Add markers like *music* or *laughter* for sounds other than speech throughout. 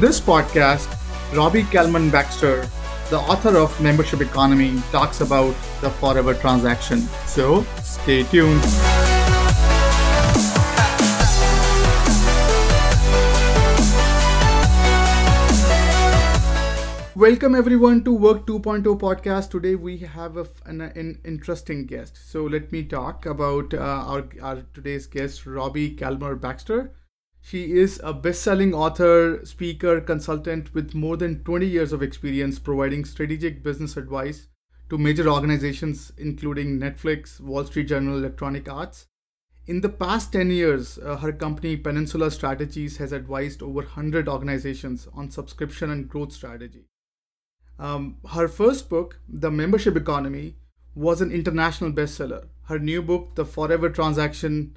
In this podcast, Robbie Kellman Baxter, the author of Membership Economy, talks about the forever transaction. So stay tuned. Welcome everyone to Work 2.0 podcast. Today we have a, an, an, interesting guest. So let me talk about uh, our, our today's guest, Robbie Kellman Baxter. She is a best-selling author, speaker, consultant with more than 20 years of experience providing strategic business advice to major organizations including Netflix, Wall Street Journal, Electronic Arts. In the past 10 years, uh, her company Peninsula Strategies has advised over 100 organizations on subscription and growth strategy. Um, her first book, The Membership Economy, was an international bestseller. Her new book, The Forever Transaction,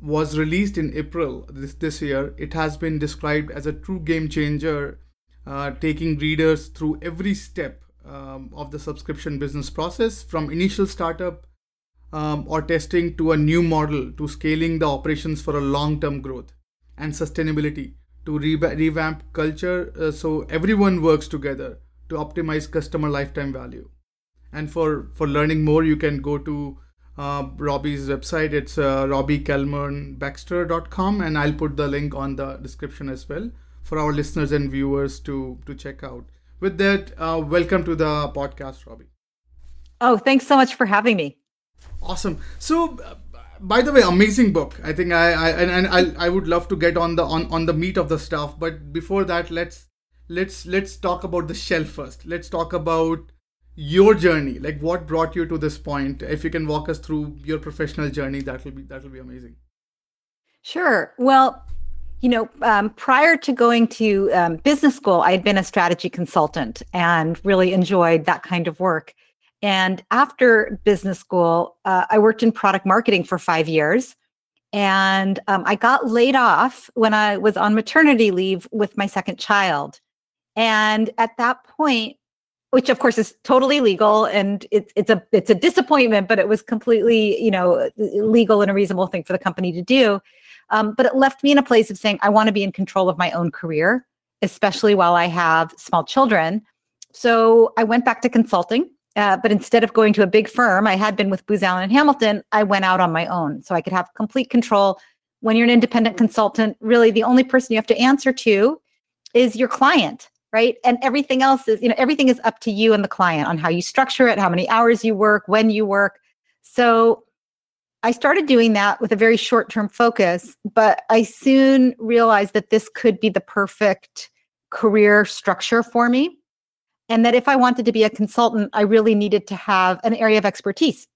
was released in April this, this year. It has been described as a true game changer, uh, taking readers through every step um, of the subscription business process from initial startup um, or testing to a new model to scaling the operations for a long term growth and sustainability to re- revamp culture uh, so everyone works together to optimize customer lifetime value. And for, for learning more, you can go to Robbie's website. It's uh, robbiekellmanbaxter.com, and I'll put the link on the description as well for our listeners and viewers to, to check out. With that, uh, welcome to the podcast, Robbie. Oh, thanks so much for having me. Awesome. So, uh, by the way, amazing book. I think I, I and, and I, I would love to get on the on, on the meat of the stuff. But before that, let's let's let's talk about the shell first let's talk about your journey like what brought you to this point? If you can walk us through your professional journey that will be that will be amazing. Sure. Well you know um, prior to going to um, business school i had been a strategy consultant and really enjoyed that kind of work. And after business school uh, i worked in product marketing for five years. And um, i got laid off when i was on maternity leave with my second child. And at that point, which of course is totally legal and it's it's a it's a disappointment, but it was completely, you know, legal and a reasonable thing for the company to do. Um, but it left me in a place of saying, I want to be in control of my own career, especially while I have small children. So I went back to consulting. Uh, but instead of going to a big firm, I had been with Booz Allen and Hamilton, I went out on my own. So I could have complete control. When you're an independent consultant, really the only person you have to answer to is your client right? And everything else is you know everything is up to you and the client on how you structure it how many hours you work when you work. So i started doing that with a very short term focus but i soon realized that this could be the perfect career structure for me and that if i wanted to be a consultant i really needed to have an area of expertise.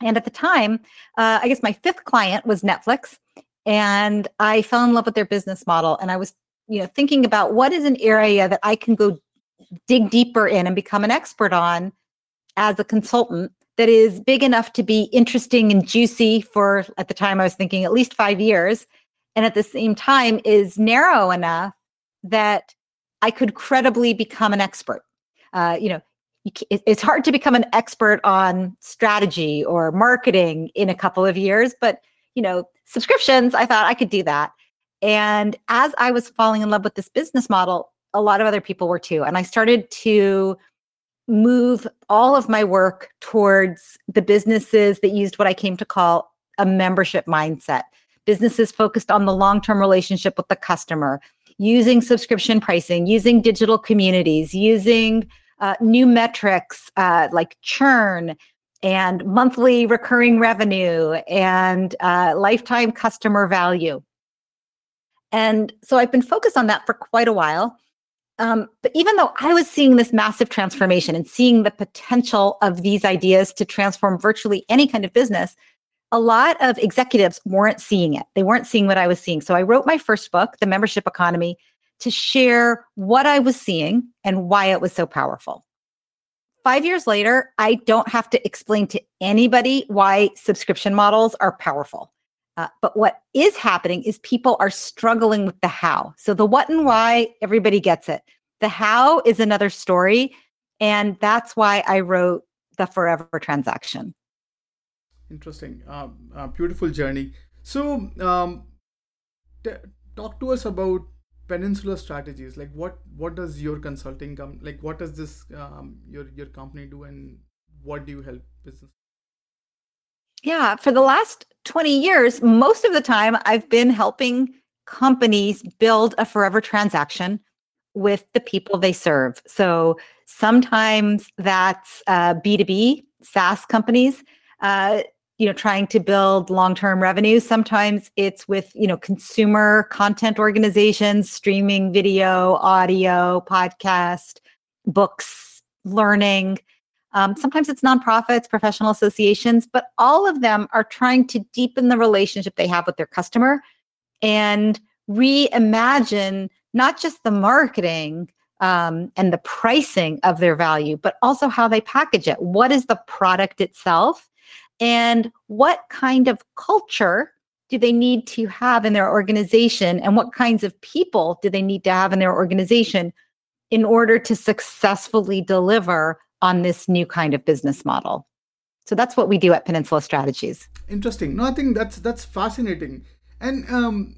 And at the time uh, i guess my fifth client was netflix and i fell in love with their business model and i was you know thinking about what is an area that i can go dig deeper in and become an expert on as a consultant that is big enough to be interesting and juicy for at the time i was thinking at least five years and at the same time is narrow enough that i could credibly become an expert. Uh, you know it's hard to become an expert on strategy or marketing in a couple of years but you know subscriptions i thought i could do that and as I was falling in love with this business model, a lot of other people were too. And I started to move all of my work towards the businesses that used what I came to call a membership mindset. Businesses focused on the long term relationship with the customer, using subscription pricing, using digital communities, using uh, new metrics uh, like churn and monthly recurring revenue and uh, lifetime customer value. And so I've been focused on that for quite a while. Um, but even though I was seeing this massive transformation and seeing the potential of these ideas to transform virtually any kind of business, a lot of executives weren't seeing it. They weren't seeing what I was seeing. So I wrote my first book, The Membership Economy, to share what I was seeing and why it was so powerful. Five years later, I don't have to explain to anybody why subscription models are powerful. Uh, but what is happening is people are struggling with the how. So the what and why, everybody gets it. The how is another story. And that's why I wrote the Forever Transaction. Interesting. Uh, uh, beautiful journey. So, um, t- talk to us about Peninsula Strategies, like what what does your consulting come like? What does this um, your your company do, and what do you help business? Yeah, for the last 20 years, most of the time I've been helping companies build a forever transaction with the people they serve. So sometimes that's uh, B2B SaaS companies, uh, you know, trying to build long-term revenue. Sometimes it's with, you know, consumer content organizations, streaming video, audio, podcast, books, learning. Um, sometimes it's nonprofits, professional associations, but all of them are trying to deepen the relationship they have with their customer and reimagine not just the marketing um, and the pricing of their value, but also how they package it. What is the product itself? And what kind of culture do they need to have in their organization? And what kinds of people do they need to have in their organization in order to successfully deliver on this new kind of business model? So that's what we do at Peninsula Strategies. Interesting. No, I think that's that's fascinating. And um,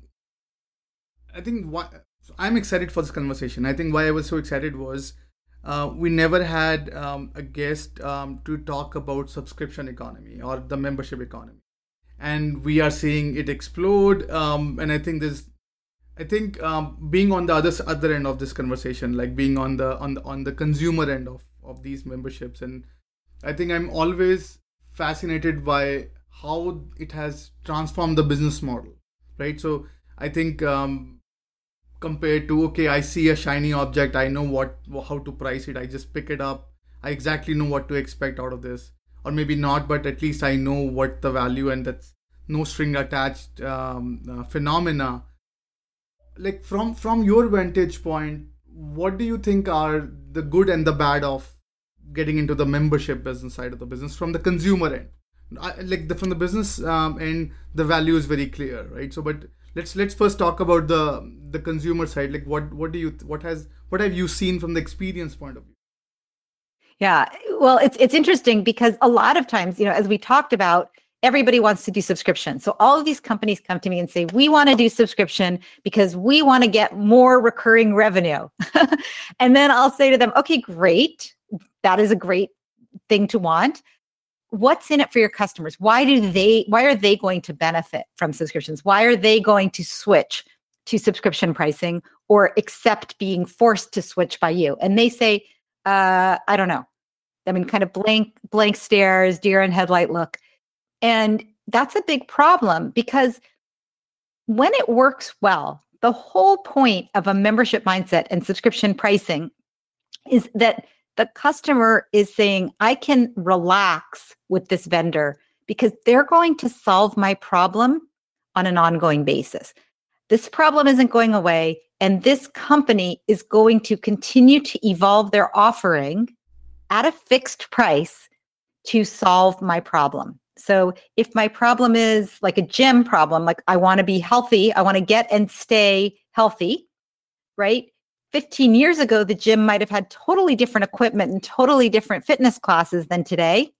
I think why I'm excited for this conversation. I think why I was so excited was uh, we never had um, a guest um, to talk about subscription economy or the membership economy, and we are seeing it explode. Um, and I think this, I think um, being on the other other end of this conversation, like being on the on the on the consumer end of of these memberships, and I think I'm always fascinated by how it has transformed the business model, right? So I think um, compared to okay i see a shiny object i know what how to price it i just pick it up i exactly know what to expect out of this. Or maybe not but at least i know what the value and that's no string attached um, uh, phenomena. Like from from your vantage point what do you think are the good and the bad of getting into the membership business side of the business from the consumer end. I, like the, from the business um, end the value is very clear right? So but let's let's first talk about the the consumer side. Like what what do you what has what have you seen from the experience point of view? Yeah well it's it's interesting because a lot of times you know as we talked about everybody wants to do subscription. So all of these companies come to me and say we want to do subscription because we want to get more recurring revenue. *laughs* And then i'll say to them okay great that is a great thing to want. What's in it for your customers? Why do they why are they going to benefit from subscriptions? Why are they going to switch to subscription pricing or accept being forced to switch by you? And they say uh i don't know. I mean kind of blank blank stares deer in headlight look. And that's a big problem because when it works well the whole point of a membership mindset and subscription pricing is that the customer is saying, I can relax with this vendor because they're going to solve my problem on an ongoing basis. This problem isn't going away, and this company is going to continue to evolve their offering at a fixed price to solve my problem. So if my problem is like a gym problem, like I want to be healthy, I want to get and stay healthy, right? 15 years ago, the gym might have had totally different equipment and totally different fitness classes than today,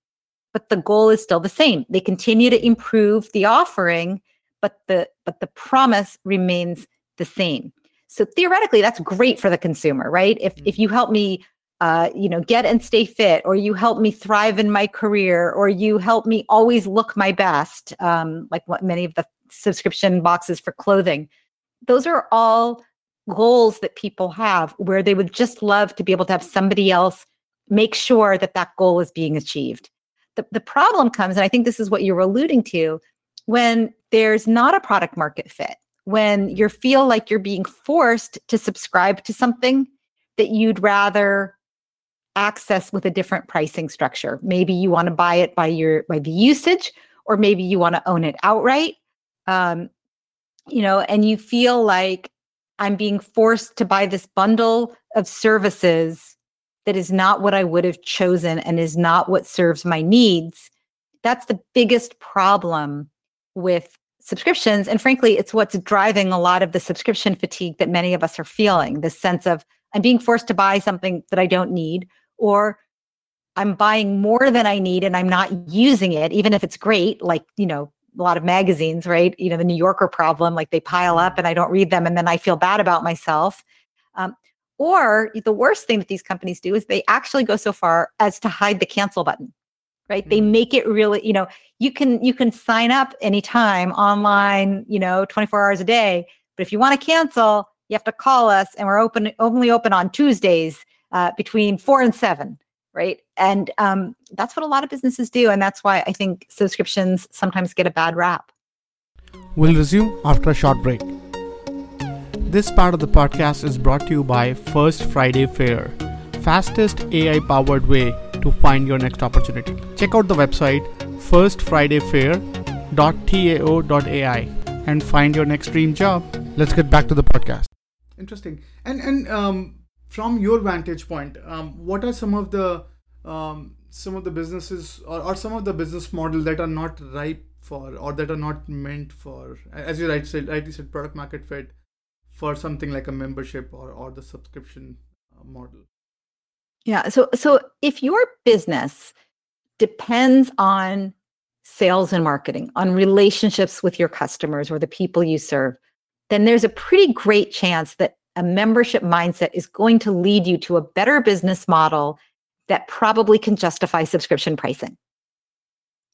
but the goal is still the same. They continue to improve the offering, but the but the promise remains the same. So theoretically, that's great for the consumer, right? If mm-hmm. if you help me uh, you know, get and stay fit, or you help me thrive in my career, or you help me always look my best, um, like what many of the subscription boxes for clothing. Those are all goals that people have where they would just love to be able to have somebody else make sure that that goal is being achieved. The, the problem comes, and I think this is what you're alluding to, when there's not a product market fit, when you feel like you're being forced to subscribe to something that you'd rather access with a different pricing structure. Maybe you want to buy it by your by the usage, or maybe you want to own it outright. Um, you know, and you feel like I'm being forced to buy this bundle of services that is not what I would have chosen and is not what serves my needs. That's the biggest problem with subscriptions. And frankly, it's what's driving a lot of the subscription fatigue that many of us are feeling this sense of I'm being forced to buy something that I don't need, or I'm buying more than I need and I'm not using it, even if it's great, like, you know, a lot of magazines, right? You know, the New Yorker problem, like they pile up and I don't read them and then I feel bad about myself. Um, or the worst thing that these companies do is they actually go so far as to hide the cancel button, right? Mm-hmm. They make it really, you know, you can you can sign up anytime online, you know, 24 hours a day. But if you want to cancel, you have to call us, and we're open only open on Tuesdays uh, between four and seven, right? And um, that's what a lot of businesses do, and that's why I think subscriptions sometimes get a bad rap. We'll resume after a short break. This part of the podcast is brought to you by First Friday Fair, fastest AI powered way to find your next opportunity. Check out the website firstfridayfair.tao.ai and find your next dream job. Let's get back to the podcast. Interesting. And and um, from your vantage point, um, what are some of the um, some of the businesses or, or some of the business models that are not ripe for or that are not meant for, as you right said, rightly said, product market fit for something like a membership or, or the subscription uh, model? Yeah so so if your business depends on sales and marketing on relationships with your customers or the people you serve then there's a pretty great chance that a membership mindset is going to lead you to a better business model that probably can justify subscription pricing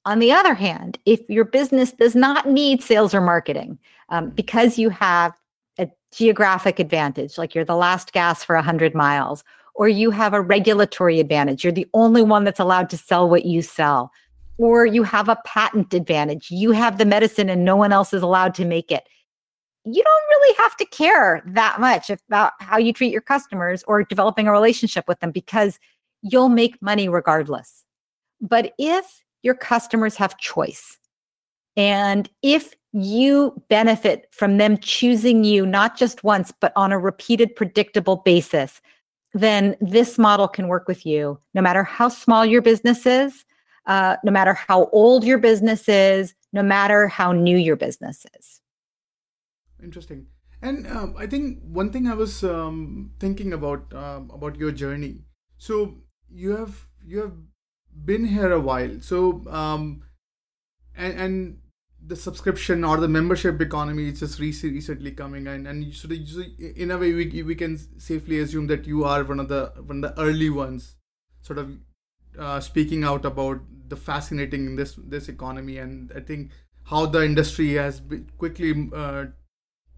on the other hand, if your business does not need sales or marketing um, because you have a geographic advantage, like you're the last gas for 100 miles, or you have a regulatory advantage. You're the only one that's allowed to sell what you sell, or you have a patent advantage. You have the medicine and no one else is allowed to make it. You don't really have to care that much about how you treat your customers or developing a relationship with them because you'll make money regardless. But if your customers have choice, and if you benefit from them choosing you not just once, but on a repeated, predictable basis, then this model can work with you no matter how small your business is, uh, no matter how old your business is, no matter how new your business is. Interesting. And um, I think one thing I was um, thinking about um, about your journey. So you have you have been here a while. So um, and, and the subscription or the membership economy is just recently coming in and so in a way we, we can safely assume that you are one of the one of the early ones sort of uh, speaking out about the fascinating this this economy and i think how the industry has quickly uh,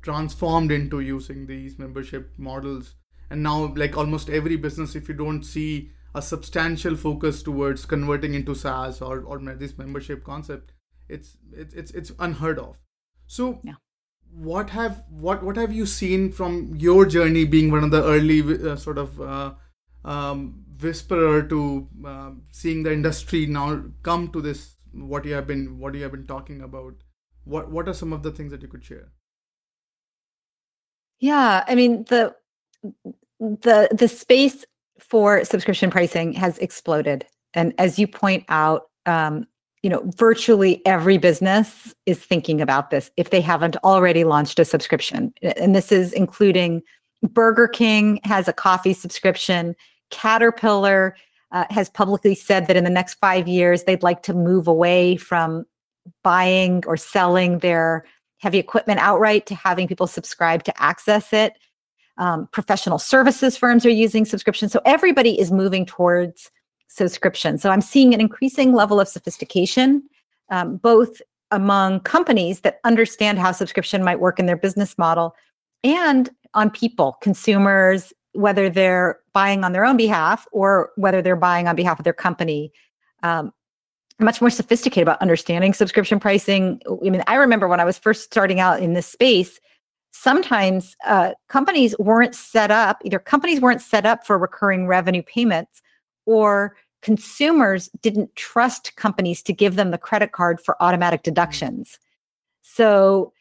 transformed into using these membership models. And now like almost every business if you don't see a substantial focus towards converting into saas or or this membership concept it's it's it's, unheard of. So yeah. what have what what have you seen from your journey being one of the early uh, sort of uh, um, whisperer to uh, seeing the industry now come to this what you have been what you have been talking about? What what are some of the things that you could share yeah i mean the the the space for subscription pricing has exploded and as you point out um, you know, virtually every business is thinking about this if they haven't already launched a subscription. And this is including Burger King has a coffee subscription. Caterpillar uh, has publicly said that in the next five years, they'd like to move away from buying or selling their heavy equipment outright to having people subscribe to access it. Um, professional services firms are using subscriptions. So everybody is moving towards subscription. So I'm seeing an increasing level of sophistication, um, both among companies that understand how subscription might work in their business model and on people, consumers, whether they're buying on their own behalf or whether they're buying on behalf of their company. Um, much more sophisticated about understanding subscription pricing. I mean, I remember when I was first starting out in this space, sometimes uh, companies weren't set up, either companies weren't set up for recurring revenue payments or consumers didn't trust companies to give them the credit card for automatic mm-hmm. deductions. So,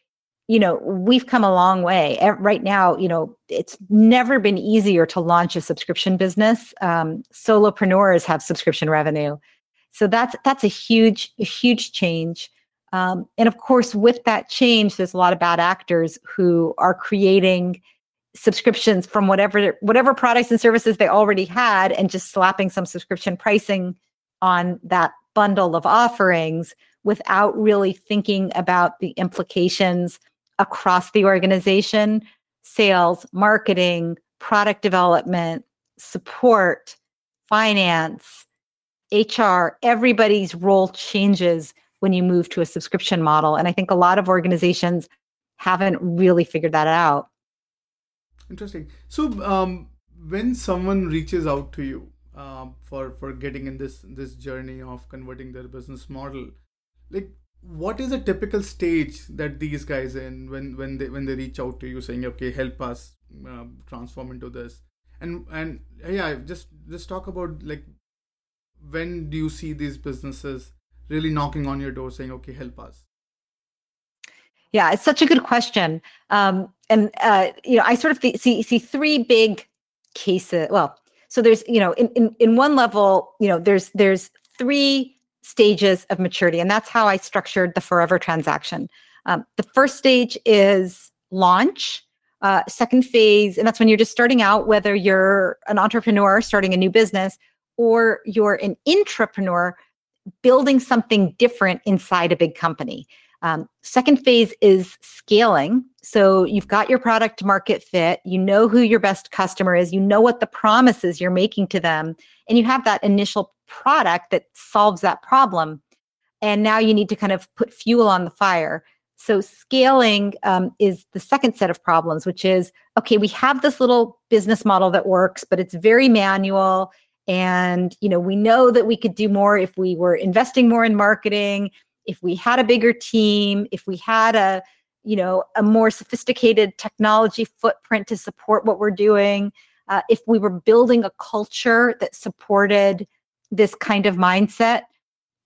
you know, we've come a long way. Right now, you know, it's never been easier to launch a subscription business. Um, solopreneurs have subscription revenue, so that's that's a huge, a huge change. Um, and of course, with that change, there's a lot of bad actors who are creating subscriptions from whatever whatever products and services they already had and just slapping some subscription pricing on that bundle of offerings without really thinking about the implications across the organization sales, marketing, product development, support, finance, HR, everybody's role changes when you move to a subscription model. And I think a lot of organizations haven't really figured that out. Interesting. So, um, when someone reaches out to you um, for for getting in this this journey of converting their business model, like what is a typical stage that these guys in when when they when they reach out to you saying, okay, help us uh, transform into this, and and yeah, just just talk about like when do you see these businesses really knocking on your door saying, okay, help us? Yeah, it's such a good question. Um, and uh, you know, I sort of see see three big cases. Well, so there's you know, in, in in one level, you know, there's there's three stages of maturity, and that's how I structured the Forever transaction. Um, the first stage is launch. Uh, second phase, and that's when you're just starting out, whether you're an entrepreneur starting a new business or you're an intrapreneur building something different inside a big company. Um, second phase is scaling. So you've got your product market fit, you know who your best customer is, you know what the promises you're making to them, and you have that initial product that solves that problem. And now you need to kind of put fuel on the fire. So scaling um, is the second set of problems, which is okay, we have this little business model that works, but it's very manual and you know we know that we could do more if we were investing more in marketing if we had a bigger team if we had a you know a more sophisticated technology footprint to support what we're doing uh, if we were building a culture that supported this kind of mindset.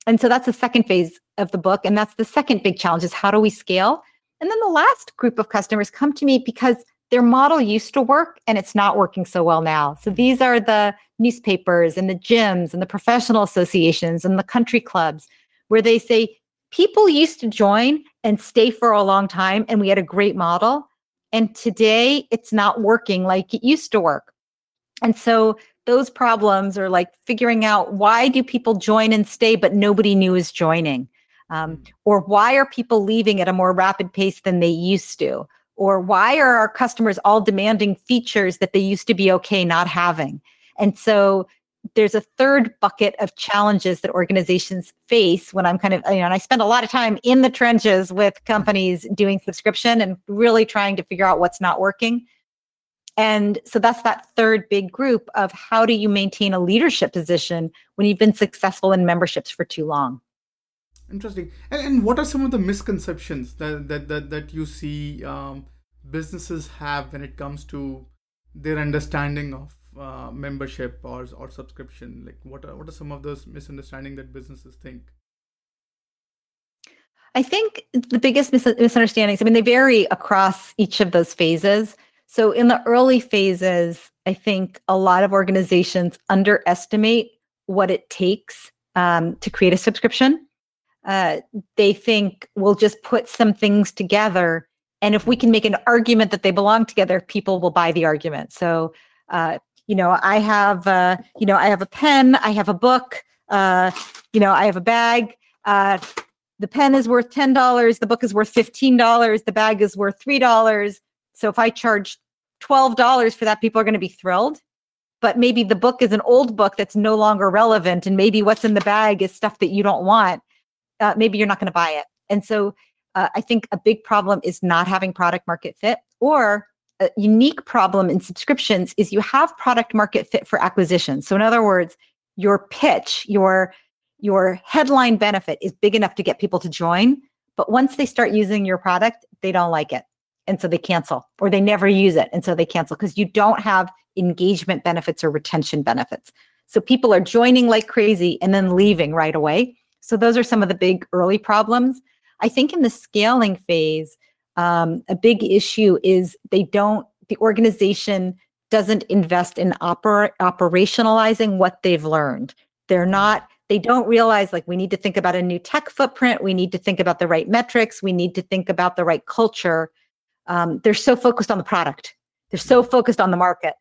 And so that's the second phase of the book and that's the second big challenge is how do we scale? And then the last group of customers come to me because their model used to work and it's not working so well now. So these are the newspapers and the gyms and the professional associations and the country clubs where they say people used to join and stay for a long time and we had a great model. And today it's not working like it used to work. And so those problems are like figuring out why do people join and stay, but nobody new is joining? Um, mm. or why are people leaving at a more rapid pace than they used to? Or why are our customers all demanding features that they used to be okay not having? And so there's a third bucket of challenges that organizations face when I'm kind of, you know, and I spend a lot of time in the trenches with companies doing subscription and really trying to figure out what's not working. And so that's that third big group of how do you maintain a leadership position when you've been successful in memberships for too long? Interesting. And, and what are some of the misconceptions that that that, that you see um, businesses have when it comes to their understanding of uh, membership or or subscription? Like, what are what are some of those misunderstanding that businesses think? I think the biggest mis- misunderstandings. I mean, they vary across each of those phases. So, in the early phases, I think a lot of organizations underestimate what it takes um, to create a subscription uh, they think we'll just put some things together. And if we can make an argument that they belong together, people will buy the argument. So, uh, you know, I have, uh, you know, I have a pen, I have a book, uh, you know, I have a bag. Uh, the pen is worth ten dollars. The book is worth fifteen dollars. The bag is worth three dollars. So if I charge twelve dollars for that, people are going to be thrilled. But maybe the book is an old book that's no longer relevant, and maybe what's in the bag is stuff that you don't want uh, maybe you're not going to buy it. And so uh, I think a big problem is not having product market fit or a unique problem in subscriptions is you have product market fit for acquisition. So in other words, your pitch, your your headline benefit is big enough to get people to join, but once they start using your product, they don't like it. And so they cancel or they never use it and so they cancel because you don't have engagement benefits or retention benefits. So people are joining like crazy and then leaving right away. So those are some of the big early problems. I think in the scaling phase, um, a big issue is they don't, the organization doesn't invest in oper- operationalizing what they've learned. They're not, they don't realize like we need to think about a new tech footprint. We need to think about the right metrics. We need to think about the right culture. Um, they're so focused on the product. They're so focused on the market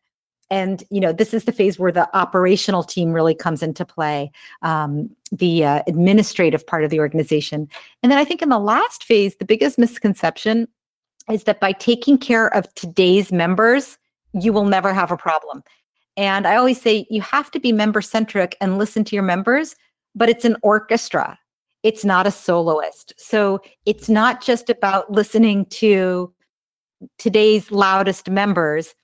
and you know this is the phase where the operational team really comes into play um, the uh, administrative part of the organization. And then i think in the last phase the biggest misconception is that by taking care of today's members you will never have a problem. And i always say you have to be member centric and listen to your members but it's an orchestra. It's not a soloist. So it's not just about listening to today's loudest members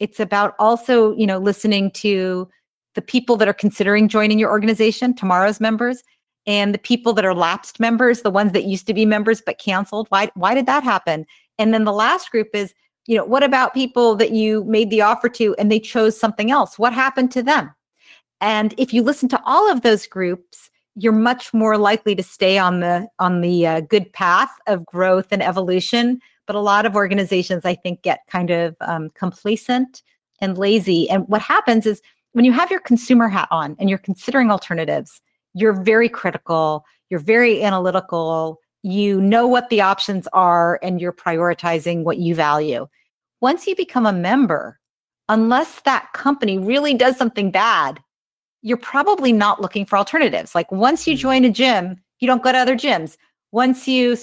it's about also you know listening to the people that are considering joining your organization tomorrow's members and the people that are lapsed members the ones that used to be members but canceled. Why why did that happen? And then the last group is you know what about people that you made the offer to and they chose something else? What happened to them? And if you listen to all of those groups you're much more likely to stay on the on the uh, good path of growth and evolution but a lot of organizations i think get kind of um, complacent and lazy. And what happens is when you have your consumer hat on and you're considering alternatives you're very critical you're very analytical you know what the options are and you're prioritizing what you value. Once you become a member unless that company really does something bad you're probably not looking for alternatives. Like once you mm. join a gym you don't go to other gyms. Once you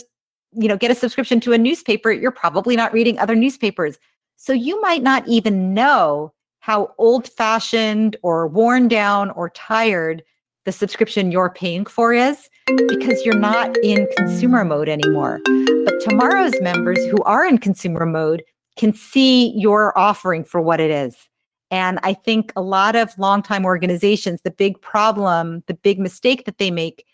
you know get a subscription to a newspaper you're probably not reading other newspapers. So you might not even know how old fashioned or worn down or tired the subscription you're paying for is because you're not in consumer mode anymore. But tomorrow's members who are in consumer mode can see your offering for what it is. And i think a lot of longtime organizations the big problem the big mistake that they make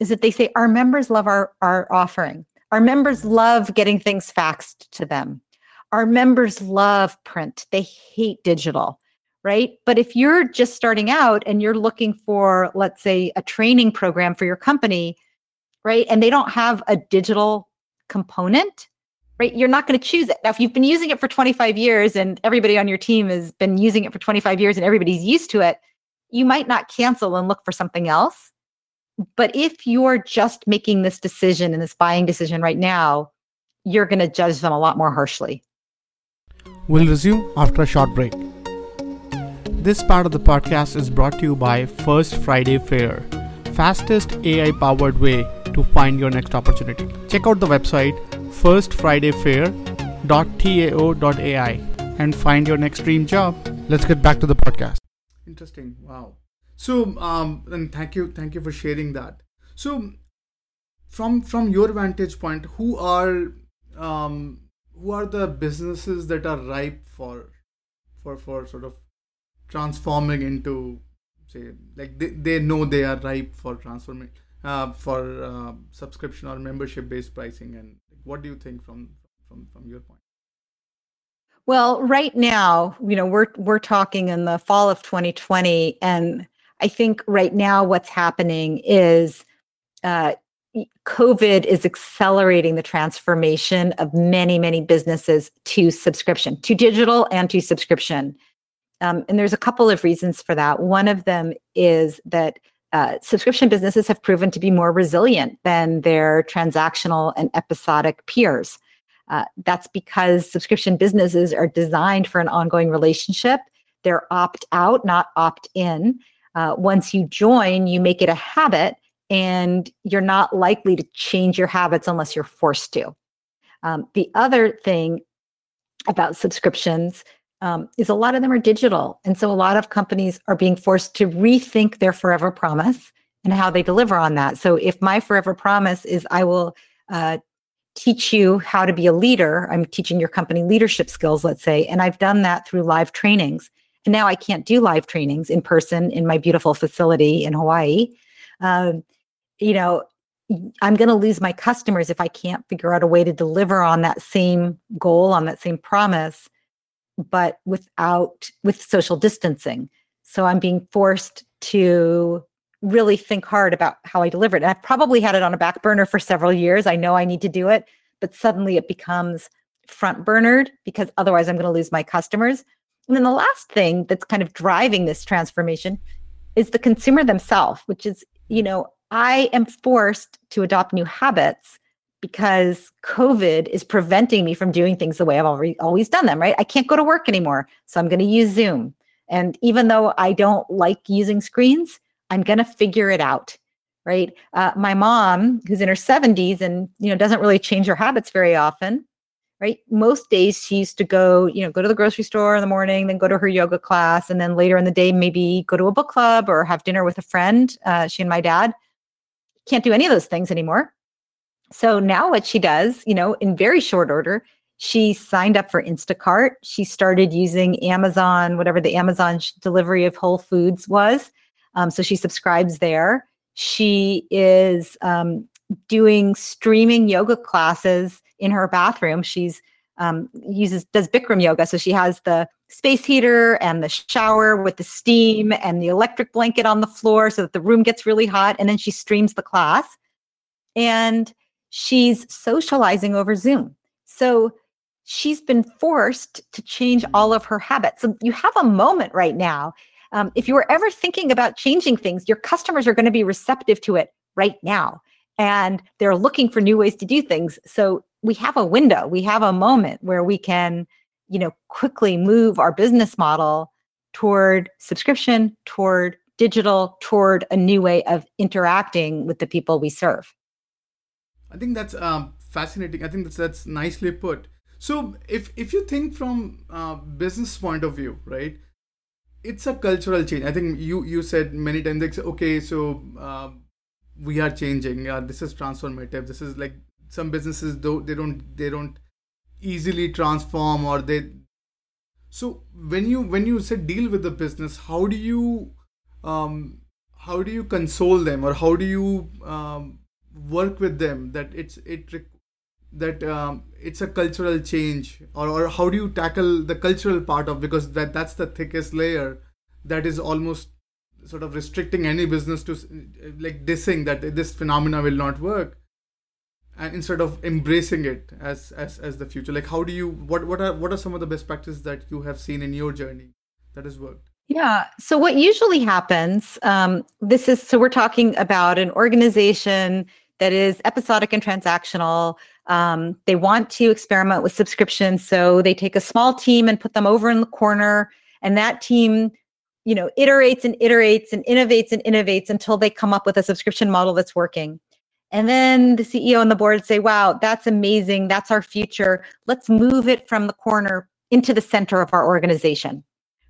is that they say our members love our, our offering our members love getting things faxed to them. Our members love print, they hate digital, right? But if you're just starting out and you're looking for, let's say, a training program for your company, right? And they don't have a digital component, right? You're not going to choose it. Now, if you've been using it for 25 years and everybody on your team has been using it for 25 years and everybody's used to it, you might not cancel and look for something else. But if you're just making this decision and this buying decision right now, you're going to judge them a lot more harshly. We'll resume after a short break. This part of the podcast is brought to you by First Friday Fair, fastest AI powered way to find your next opportunity. Check out the website firstfridayfair.tao.ai and find your next dream job. Let's get back to the podcast. Interesting. Wow. So, um, and thank you, thank you for sharing that. So, from from your vantage point, who are um, who are the businesses that are ripe for for for sort of transforming into say like they, they know they are ripe for transforming uh, for uh, subscription or membership based pricing and what do you think from from from your point well right now you know we're we're talking in the fall of 2020 and I think right now what's happening is uh, COVID is accelerating the transformation of many, many businesses to subscription, to digital and to subscription. Um, and there's a couple of reasons for that. One of them is that uh, subscription businesses have proven to be more resilient than their transactional and episodic peers. Uh, that's because subscription businesses are designed for an ongoing relationship. They're opt out, not opt in uh, once you join, you make it a habit and you're not likely to change your habits unless you're forced to. Um, the other thing about subscriptions um, is a lot of them are digital. And so a lot of companies are being forced to rethink their forever promise and how they deliver on that. So if my forever promise is I will uh, teach you how to be a leader, I'm teaching your company leadership skills, let's say, and I've done that through live trainings. And now I can't do live trainings in person in my beautiful facility in Hawaii. Um, you know, I'm going to lose my customers if I can't figure out a way to deliver on that same goal, on that same promise, but without with social distancing. So I'm being forced to really think hard about how I deliver it. And I've probably had it on a back burner for several years. I know I need to do it, but suddenly it becomes front burnered because otherwise I'm going to lose my customers. And then the last thing that's kind of driving this transformation is the consumer themselves, which is, you know, I am forced to adopt new habits because COVID is preventing me from doing things the way I've already always done them, right? I can't go to work anymore. So I'm going to use Zoom. And even though I don't like using screens, I'm going to figure it out. Right. Uh, my mom, who's in her 70s and, you know, doesn't really change her habits very often, right? Most days she used to go, you know, go to the grocery store in the morning, then go to her yoga class, and then later in the day, maybe go to a book club or have dinner with a friend. Uh, she and my dad can't do any of those things anymore. So now what she does, you know, in very short order, she signed up for Instacart. She started using Amazon, whatever the Amazon delivery of Whole Foods was. Um, so she subscribes there. She is um, doing streaming yoga classes in her bathroom. She's um, uses does Bikram yoga, so she has the space heater and the shower with the steam and the electric blanket on the floor so that the room gets really hot, and then she streams the class. And she's socializing over Zoom. So she's been forced to change all of her habits. So you have a moment right now. Um, if you were ever thinking about changing things, your customers are going to be receptive to it right now. And they're looking for new ways to do things. So we have a window, we have a moment where we can, you know, quickly move our business model toward subscription, toward digital, toward a new way of interacting with the people we serve. I think that's um, fascinating. I think that's that's nicely put. So if if you think from a business point of view, right, it's a cultural change. I think you you said many times like okay, so uh, we are changing. Uh, this is transformative. This is like some businesses though they don't they don't easily transform or they. So when you when you say deal with the business, how do you um, how do you console them or how do you um, work with them that it's it that um, it's a cultural change or, or how do you tackle the cultural part of because that that's the thickest layer that is almost sort of restricting any business to like dissing that this phenomena will not work and instead of embracing it as as as the future like how do you what what are what are some of the best practices that you have seen in your journey that has worked yeah. So, what usually happens, um, this is so we're talking about an organization that is episodic and transactional. Um, they want to experiment with subscriptions. So they take a small team and put them over in the corner. And that team, you know, iterates and iterates and innovates and innovates until they come up with a subscription model that's working. And then the CEO and the board say, wow, that's amazing. That's our future. Let's move it from the corner into the center of our organization.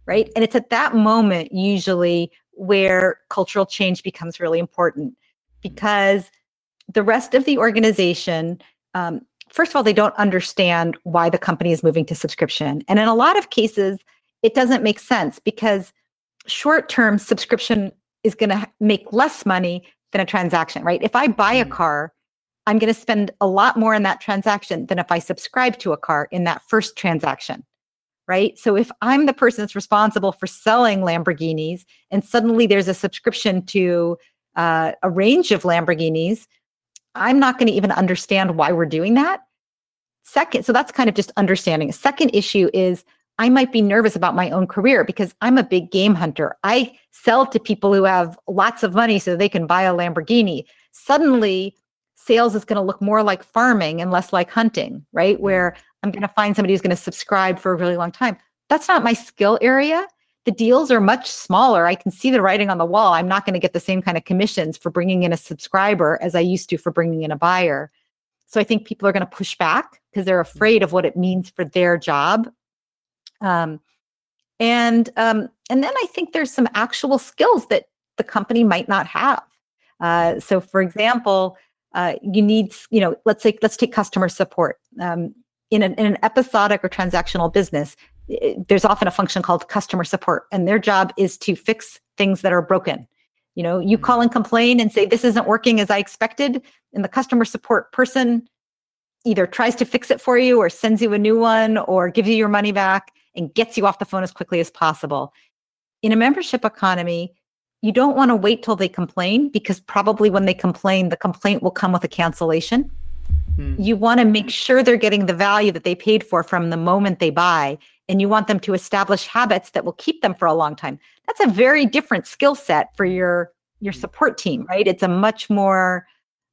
Right. And it's at that moment, usually, where cultural change becomes really important because the rest of the organization, um, first of all, they don't understand why the company is moving to subscription. And in a lot of cases, it doesn't make sense because short term subscription is going to make less money than a transaction, right? If I buy a mm. car, I'm going to spend a lot more in that transaction than if I subscribe to a car in that first transaction, right? So if I'm the person that's responsible for selling Lamborghinis and suddenly there's a subscription to uh, a range of Lamborghinis, I'm not going to even understand why we're doing that. Second, so that's kind of just understanding. A second issue is I might be nervous about my own career because I'm a big game hunter. I sell to people who have lots of money so they can buy a Lamborghini. Suddenly, sales is going to look more like farming and less like hunting, right? Mm-hmm. Where I'm going to find somebody who's going to subscribe for a really long time. That's not my skill area the deals are much smaller. I can see the writing on the wall. I'm not going to get the same kind of commissions for bringing in a subscriber as I used to for bringing in a buyer. So I think people are going to push back because they're mm-hmm. afraid of what it means for their job. Um, and um, and then I think there's some actual skills that the company might not have. Uh, so, for example, uh, you need you know let's say let's take customer support. Um, in an, in an episodic or transactional business, there's often a function called customer support and their job is to fix things that are broken you know you call and complain and say this isn't working as i expected and the customer support person either tries to fix it for you or sends you a new one or gives you your money back and gets you off the phone as quickly as possible. In a membership economy you don't want to wait till they complain because probably when they complain the complaint will come with a cancellation. Hmm. you want to make sure they're getting the value that they paid for from the moment they buy and you want them to establish habits that will keep them for a long time. That's a very different skill set for your your support team right? It's a much more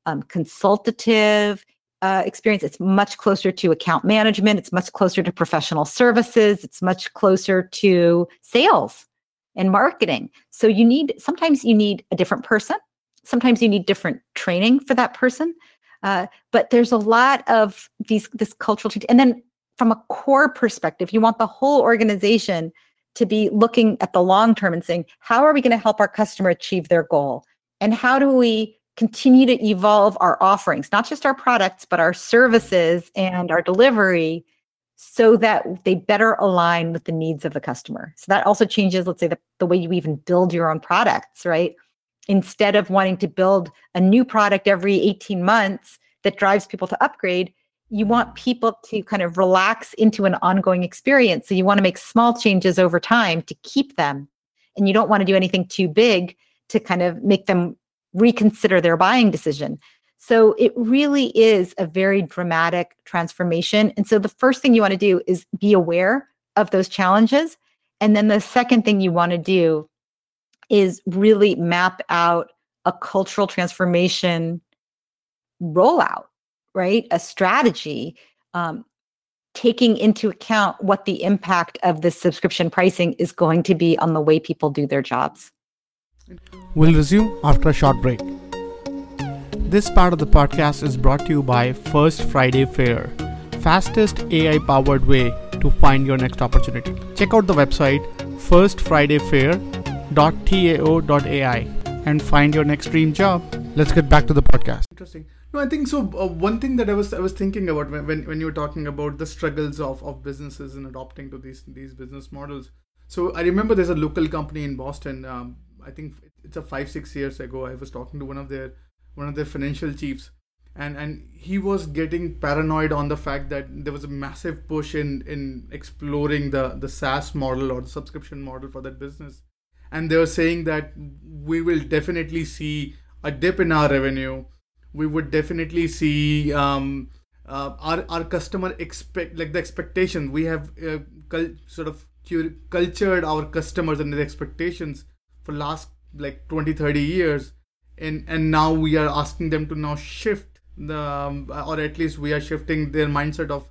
um, consultative uh, experience it's much closer to account management it's much closer to professional services it's much closer to sales and marketing. So you need sometimes you need a different person. Sometimes you need different training for that person. Uh, but there's a lot of these this cultural change. And then from a core perspective, you want the whole organization to be looking at the long term and saying, how are we going to help our customer achieve their goal? And how do we continue to evolve our offerings, not just our products, but our services and our delivery so that they better align with the needs of the customer. So that also changes, let's say, the, the way you even build your own products, right? Instead of wanting to build a new product every 18 months that drives people to upgrade, you want people to kind of relax into an ongoing experience. So you want to make small changes over time to keep them. And you don't want to do anything too big to kind of make them reconsider their buying decision. So it really is a very dramatic transformation. And so the first thing you want to do is be aware of those challenges. And then the second thing you want to do is really map out a cultural transformation rollout, right? A strategy, um, taking into account what the impact of the subscription pricing is going to be on the way people do their jobs. We'll resume after a short break. This part of the podcast is brought to you by First Friday Fair, fastest AI powered way to find your next opportunity. Check out the website firstfridayfair.tao.ai and find your next dream job. Let's get back to the podcast. Interesting. No, I think so. Uh, one thing that I was I was thinking about when, when, you were talking about the struggles of, of businesses in adopting to these these business models. So I remember there's a local company in Boston. Um, I think it's a five six years ago. I was talking to one of their one of their financial chiefs, and and he was getting paranoid on the fact that there was a massive push in in exploring the the SaaS model or the subscription model for that business, and they were saying that we will definitely see a dip in our revenue. We would definitely see um, uh, our our customer expect like the expectation we have uh, sort of cultured our customers and their expectations for last like 20 30 years and and now we are asking them to now shift the um, or at least we are shifting their mindset of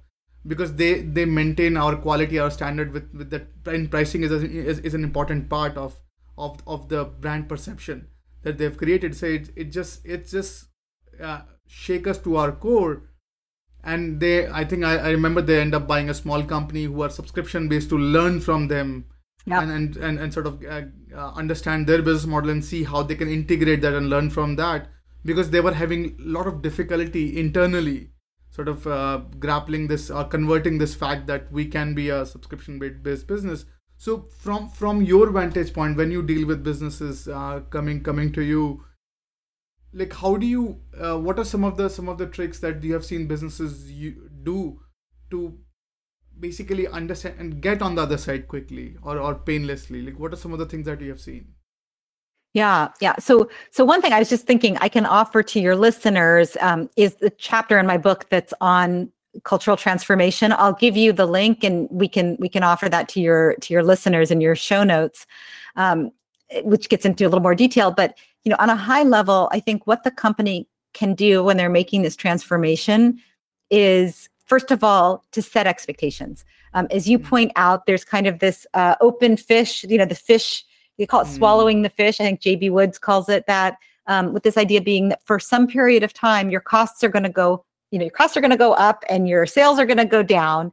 because they they maintain our quality our standard with with that and pricing is, a, is is an important part of of of the brand perception that they've created. So it, it just it just uh, shake us to our core. And they i think I, I remember they end up buying a small company who are subscription based to learn from them. Yeah. and, and, and and sort of uh, uh, understand their business model and see how they can integrate that and learn from that because they were having a lot of difficulty internally sort of uh, grappling this or converting this fact that we can be a subscription based business. So from from your vantage point when you deal with businesses uh, coming coming to you like how do you uh, what are some of the some of the tricks that you have seen businesses you do to basically understand and get on the other side quickly or, or painlessly? Like what are some of the things that you have seen? Yeah yeah. So so one thing i was just thinking i can offer to your listeners um, is the chapter in my book that's on cultural transformation. I'll give you the link and we can we can offer that to your to your listeners in your show notes um, which gets into a little more detail. But you know on a high level i think what the company can do when they're making this transformation is first of all, to set expectations. Um, as you mm. point out, there's kind of this uh, open fish, you know, the fish, you call it mm. swallowing the fish. I think JB Woods calls it that, um, with this idea being that for some period of time, your costs are going to go, you know, your costs are going to go up and your sales are going to go down.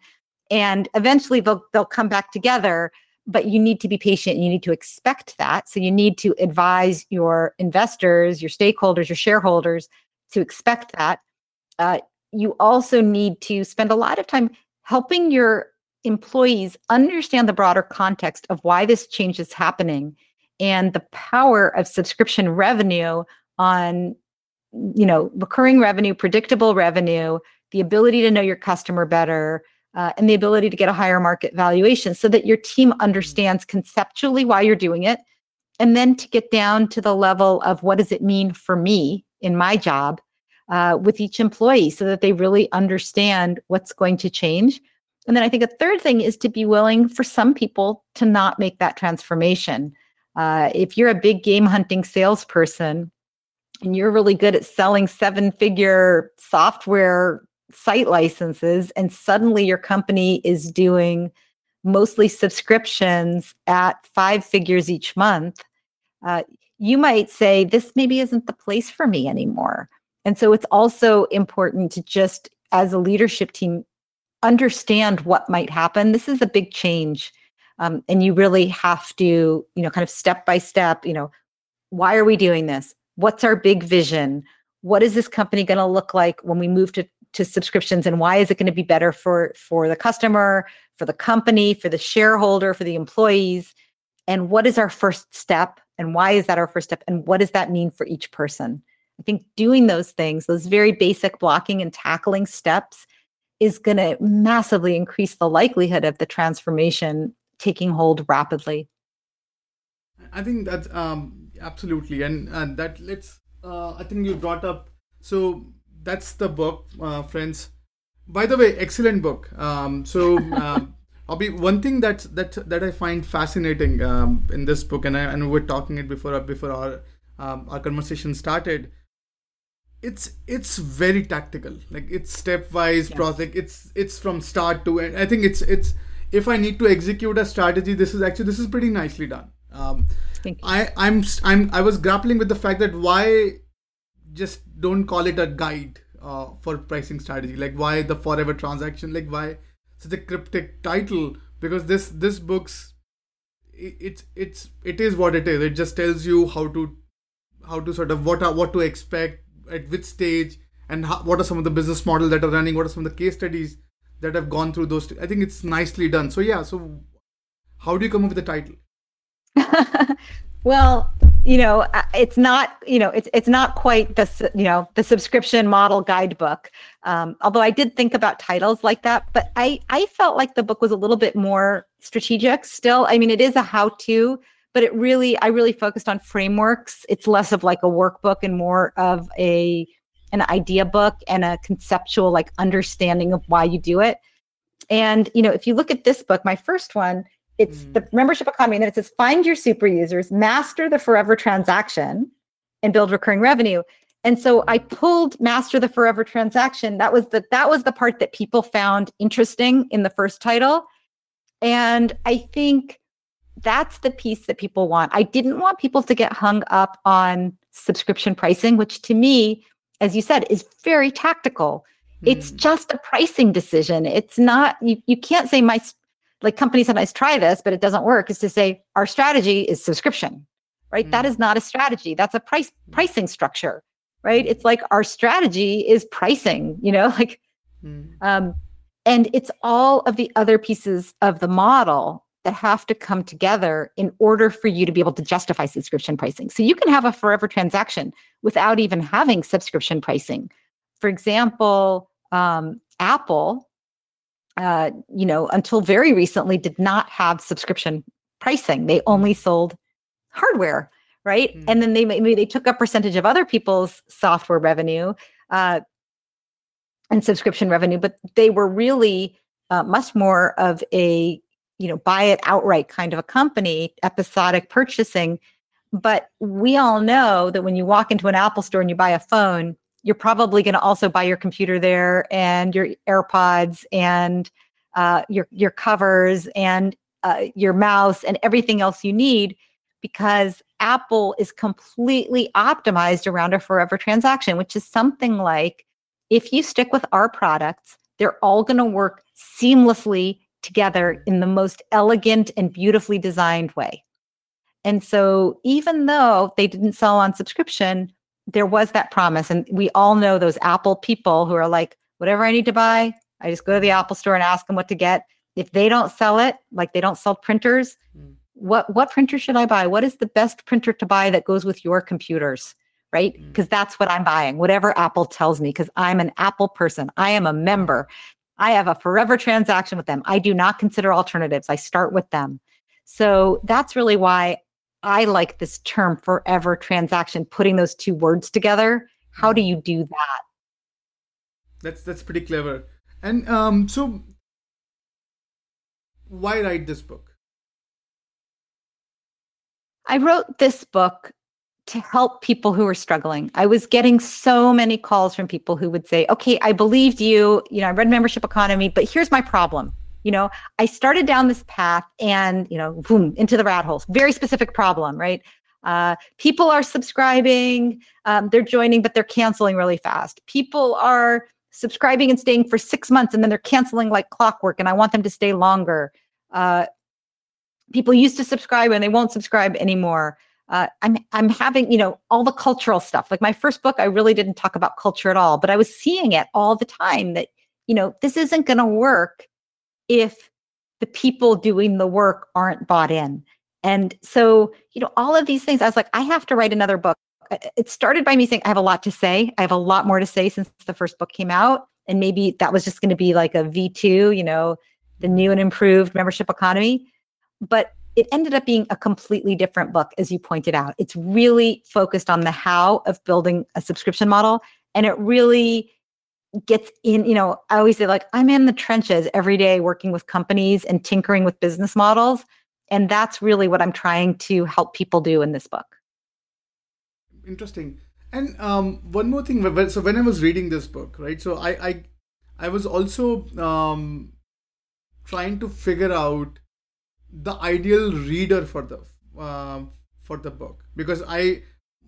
And eventually they'll, they'll come back together but you need to be patient you need to expect that so you need to advise your investors your stakeholders your shareholders to expect that uh, you also need to spend a lot of time helping your employees understand the broader context of why this change is happening and the power of subscription revenue on you know recurring revenue predictable revenue the ability to know your customer better uh, and the ability to get a higher market valuation so that your team understands conceptually why you're doing it. And then to get down to the level of what does it mean for me in my job uh, with each employee so that they really understand what's going to change. And then I think a third thing is to be willing for some people to not make that transformation. Uh, if you're a big game hunting salesperson and you're really good at selling seven figure software site licenses, and suddenly your company is doing mostly subscriptions at five figures each month, uh, you might say, this maybe isn't the place for me anymore. And so it's also important to just, as a leadership team, understand what might happen. This is a big change. Um, and you really have to, you know, kind of step by step, you know, why are we doing this? What's our big vision? What is this company going to look like when we move to, to subscriptions? And why is it going to be better for, for the customer, for the company, for the shareholder, for the employees? And what is our first step? And why is that our first step? And what does that mean for each person? I think doing those things, those very basic blocking and tackling steps, is going to massively increase the likelihood of the transformation taking hold rapidly. I think that's um, absolutely, and and that let's. Uh, I think you brought up. So that's the book, uh, friends. By the way, excellent book. Um, so. *laughs* Uh, be one thing that that that I find fascinating um, in this book, and I, and we are talking it before before our um, our conversation started it's it's very tactical. Like it's stepwise yeah. process. It's it's from start to end. I think it's it's if i need to execute a strategy this is actually this is pretty nicely done. Um, i i'm i'm i was grappling with the fact that why just don't call it a guide uh, for pricing strategy. Like why the forever transaction? Like why such a cryptic title? Because this this book's it, it's it's it is what it is. It just tells you how to how to sort of what are what to expect at which stage and how, what are some of the business models that are running? What are some of the case studies that have gone through those i think it's nicely done. So yeah so how do you come up with the title? *laughs* Well you know it's not you know it's it's not quite the you know the subscription model guidebook. Um, although i did think about titles like that but i i felt like the book was a little bit more strategic still. I mean it is a how to but it really i really focused on frameworks. It's less of like a workbook and more of a an idea book and a conceptual like understanding of why you do it. And you know if you look at this book my first one it's mm. the membership economy and then it says find your super users master the forever transaction and build recurring revenue. And so i pulled master the forever transaction. That was the that was the part that people found interesting in the first title. And i think that's the piece that people want. I didn't want people to get hung up on subscription pricing, which to me, as you said, is very tactical. Mm. It's hmm. just a pricing decision. It's not, you, you can't say my, like companies sometimes try this, but it doesn't work, is to say our strategy is subscription, right? Mm. That hmm. not a strategy. That's a price hmm. pricing structure, right? It's like our strategy is pricing, you know, *laughs* like, mm. um, and it's all of the other pieces of the model that have to come together in order for you to be able to justify subscription pricing. So you can have a forever transaction without even having subscription pricing. For example, um, Apple, uh, you know, until very recently did not have subscription pricing. They only sold hardware, right? Mm. And then they maybe they took a percentage of other people's software revenue uh, and subscription revenue, but they were really uh, much more of a you know buy it outright kind of a company episodic purchasing. But we all know that when you walk into an apple store and you buy a phone you're probably going to also buy your computer there and your airpods and uh, your your covers and uh, your mouse and everything else you need because apple is completely optimized around a forever transaction which is something like if you stick with our products they're all going to work seamlessly together in the most elegant and beautifully designed way. And so, even though they didn't sell on subscription, there was that promise. And we all know those Apple people who are like, whatever I need to buy, I just go to the Apple store and ask them what to get. If they don't sell it, like they don't sell printers, mm. what what printer should I buy? What is the best printer to buy that goes with your computers? Right? Because mm. that's what I'm buying, whatever Apple tells me, because I'm an Apple person. I am a member. I have a forever transaction with them. I do not consider alternatives. I start with them. So that's really why I like this term forever transaction, putting those two words together. How do you do that? That's that's pretty clever. And um, so why write this book? I wrote this book to help people who are struggling. I was getting so many calls from people who would say, "Okay, I believed you. You know, I read membership economy, but here's my problem. you know i started down this path and you know boom into the rat holes very specific problem right uh, people are subscribing um, they're joining but they're canceling really fast people are subscribing and staying for six months and then they're canceling like clockwork and i want them to stay longer uh, people used to subscribe and they won't subscribe anymore uh, i'm i'm having you know all the cultural stuff like my first book i really didn't talk about culture at all but i was seeing it all the time that you know this isn't going to work if the people doing the work aren't bought in. And so, you know, all of these things, I was like, I have to write another book. It started by me saying, I have a lot to say. I have a lot more to say since the first book came out. And maybe that was just going to be like a V2, you know, the new and improved membership economy. But it ended up being a completely different book, as you pointed out. It's really focused on the how of building a subscription model. And it really gets in, you know, I always say, like, I'm in the trenches every day working with companies and tinkering with business models. And that's really what I'm trying to help people do in this book. Interesting. And um, one more thing. So when I was reading this book, right? So I I, I was also um, trying to figure out the ideal reader for the uh, for the book because I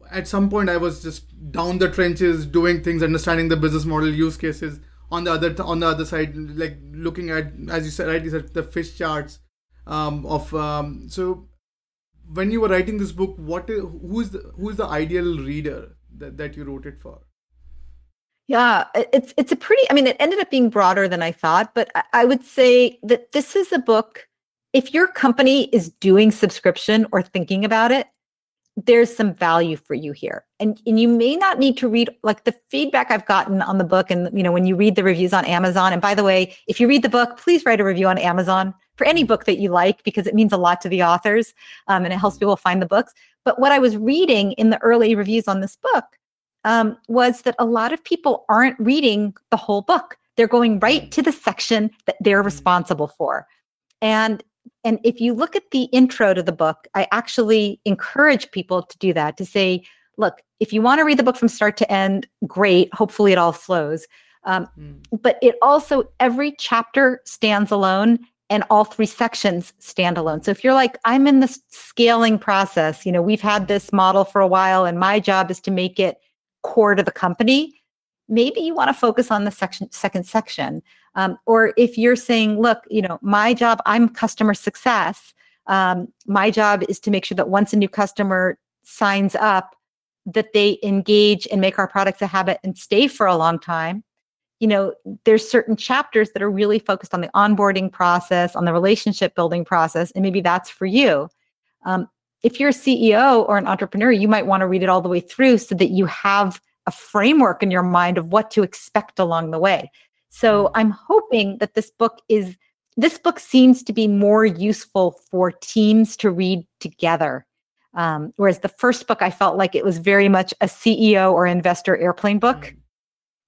at some point I was just down the trenches doing things, understanding the business model, use cases. On the other on the other side, like looking at as you said, right, you said the fish charts um, of um, so when you were writing this book, what is, who's the who's the ideal reader that, that you wrote it for? Yeah, it's it's a pretty. I mean, it ended up being broader than I thought, but I, I would say that this is a book. If your company is doing subscription or thinking about it, there's some value for you here. And and you may not need to read like the feedback i've gotten on the book and you know when you read the reviews on amazon. And by the way if you read the book please write a review on amazon for any book that you like because it means a lot to the authors um, and it helps people find the books. But what i was reading in the early reviews on this book um, was that a lot of people aren't reading the whole book. They're going right to the section that they're mm. responsible for. And and if you look at the intro to the book, I actually encourage people to do that to say, look, if you want to read the book from start to end, great. Hopefully it all flows. Um, mm. But it also, every chapter stands alone and all three sections stand alone. So if you're like, I'm in the scaling process, you know, we've had this model for a while and my job is to make it core to the company, maybe you want to focus on the section, second section. Um, or if you're saying, look, you know, my job, I'm customer success. Um, my job is to make sure that once a new customer signs up, that they engage and make our products a habit and stay for a long time. You know, there's certain chapters that are really focused on the onboarding process, on the relationship building process, and maybe that's for you. Um, if you're a CEO or an entrepreneur, you might want to read it all the way through so that you have a framework in your mind of what to expect along the way. So. I'm hoping that this book is this book seems to be more useful for teams to read together. Um, whereas the first book, I felt like it was very much a CEO or investor airplane book, mm.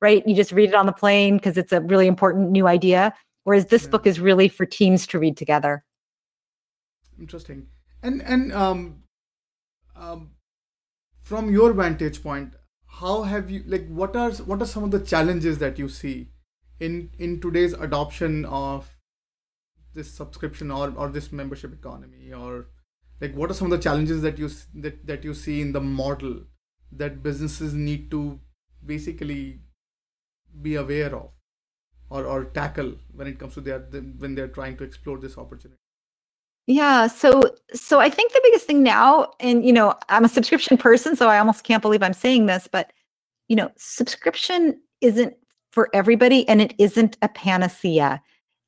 right? You just read it on the plane because it's a really important new idea. Whereas this yeah. book is really for teams to read together. Interesting. And and um, um, from your vantage point, how have you like what are what are some of the challenges that you see in in today's adoption of this subscription or or this membership economy or like what are some of the challenges that you that, that you see in the model that businesses need to basically be aware of or or tackle when it comes to their when they're trying to explore this opportunity? Yeah so so i think the biggest thing now and you know i'm a subscription person so i almost can't believe i'm saying this but you know subscription isn't for everybody and it isn't a panacea.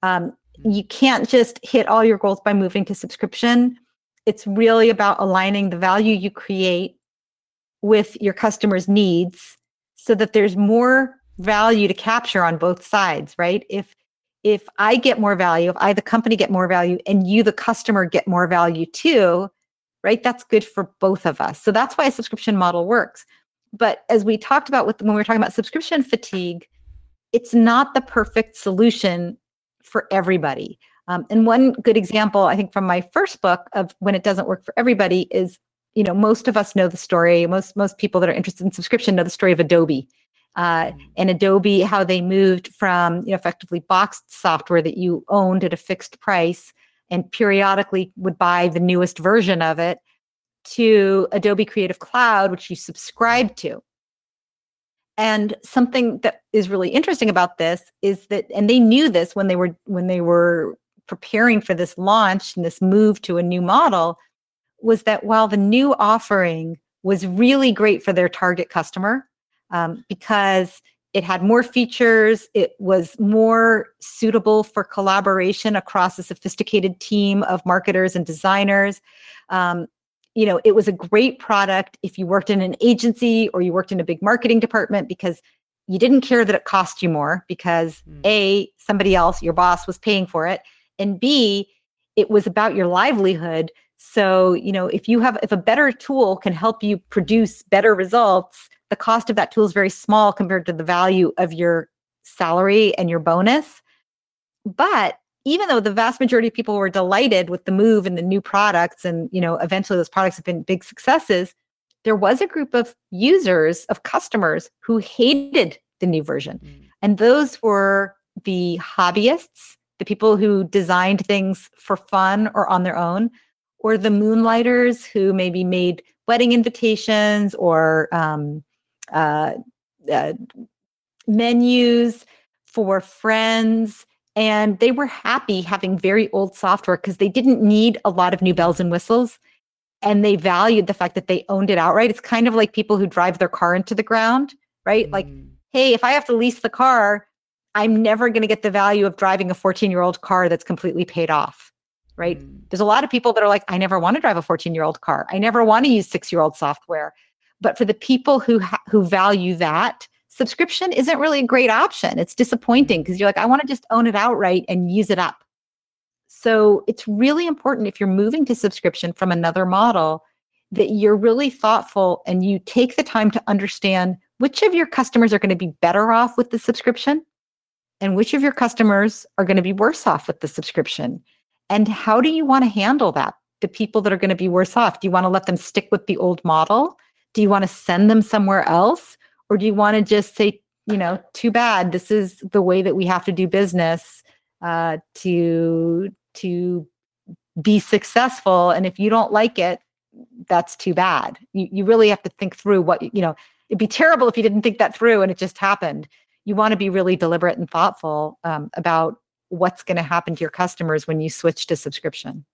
Um, mm. you can't just hit all your goals by moving to subscription. It's really about aligning the value you create with your customers' needs so that there's more value to capture on both sides, right? If if I get more value, if I the company get more value and you the customer get more value too, right? That's good for both of us. So that's why a subscription model works. But as we talked about with when we were talking about subscription fatigue, it's not the perfect solution for everybody. Um, and one good example, I think, from my first book of when it doesn't work for everybody is, you know, most of us know the story. Most most people that are interested in subscription know the story of Adobe, uh, mm. and Adobe, how they moved from you know, effectively boxed software that you owned at a fixed price and periodically would buy the newest version of it to Adobe Creative Cloud, which you subscribe to. And something that is really interesting about this is that, and they knew this when they were when they were preparing for this launch and this move to a new model, was that while the new offering was really great for their target customer, um, because it had more features, it was more suitable for collaboration across a sophisticated team of marketers and designers. Um, you know, it was a great product if you worked in an agency or you worked in a big marketing department because you didn't care that it cost you more because mm. A, somebody else, your boss, was paying for it. And B, it was about your livelihood. So, you know, if you have, if a better tool can help you produce better results, the cost of that tool is very small compared to the value of your salary and your bonus. But even though the vast majority of people were delighted with the move and the new products and you know eventually those products have been big successes there was a group of users of customers who hated the new version mm. and those were the hobbyists the people who designed things for fun or on their own or the moonlighters who maybe made wedding invitations or um, uh, uh, menus for friends and they were happy having very old software because they didn't need a lot of new bells and whistles. And they valued the fact that they owned it outright. It's kind of like people who drive their car into the ground, right? Mm. Like, hey, if I have to lease the car, I'm never going to get the value of driving a 14 year old car that's completely paid off, right? Mm. There's a lot of people that are like, I never want to drive a 14 year old car. I never want to use six year old software. But for the people who ha- who value that, subscription isn't really a great option. It's disappointing because mm-hmm. you're like, I want to just own it outright and use it up. So it's really important if you're moving to subscription from another model that you're really thoughtful and you take the time to understand which of your customers are going to be better off with the subscription and which of your customers are going to be worse off with the subscription. And how do you want to handle that? The people that are going to be worse off, do you want to let them stick with the old model? Do you want to send them somewhere else? Or do you want to just say, you know, too bad, this is the way that we have to do business uh, to to be successful. And if you don't like it, that's too bad. You, you really have to think through what, you know, it'd be terrible if you didn't think that through and it just happened. You want to be really deliberate and thoughtful um, about what's going to happen to your customers when you switch to subscription.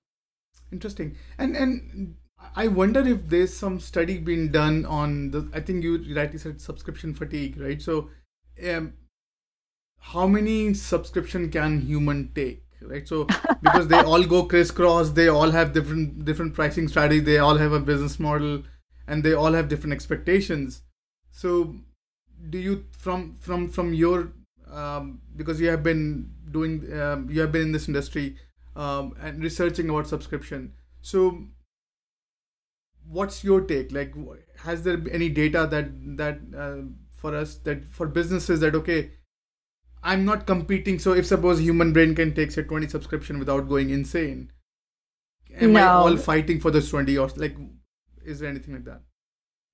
Interesting. And and I wonder if there's some study being done on the. I think you rightly said subscription fatigue, right? So, um, how many subscription can human take, right? So *laughs* because they all go crisscross, they all have different different pricing strategy, they all have a business model, and they all have different expectations. So, do you from from from your um, because you have been doing um, you have been in this industry um, and researching about subscription. So what's your take? Like has there any data that that uh, for us that for businesses that okay i'm not competing so if suppose human brain can take say 20 subscription without going insane am no. i all fighting for this 20 or like is there anything like that?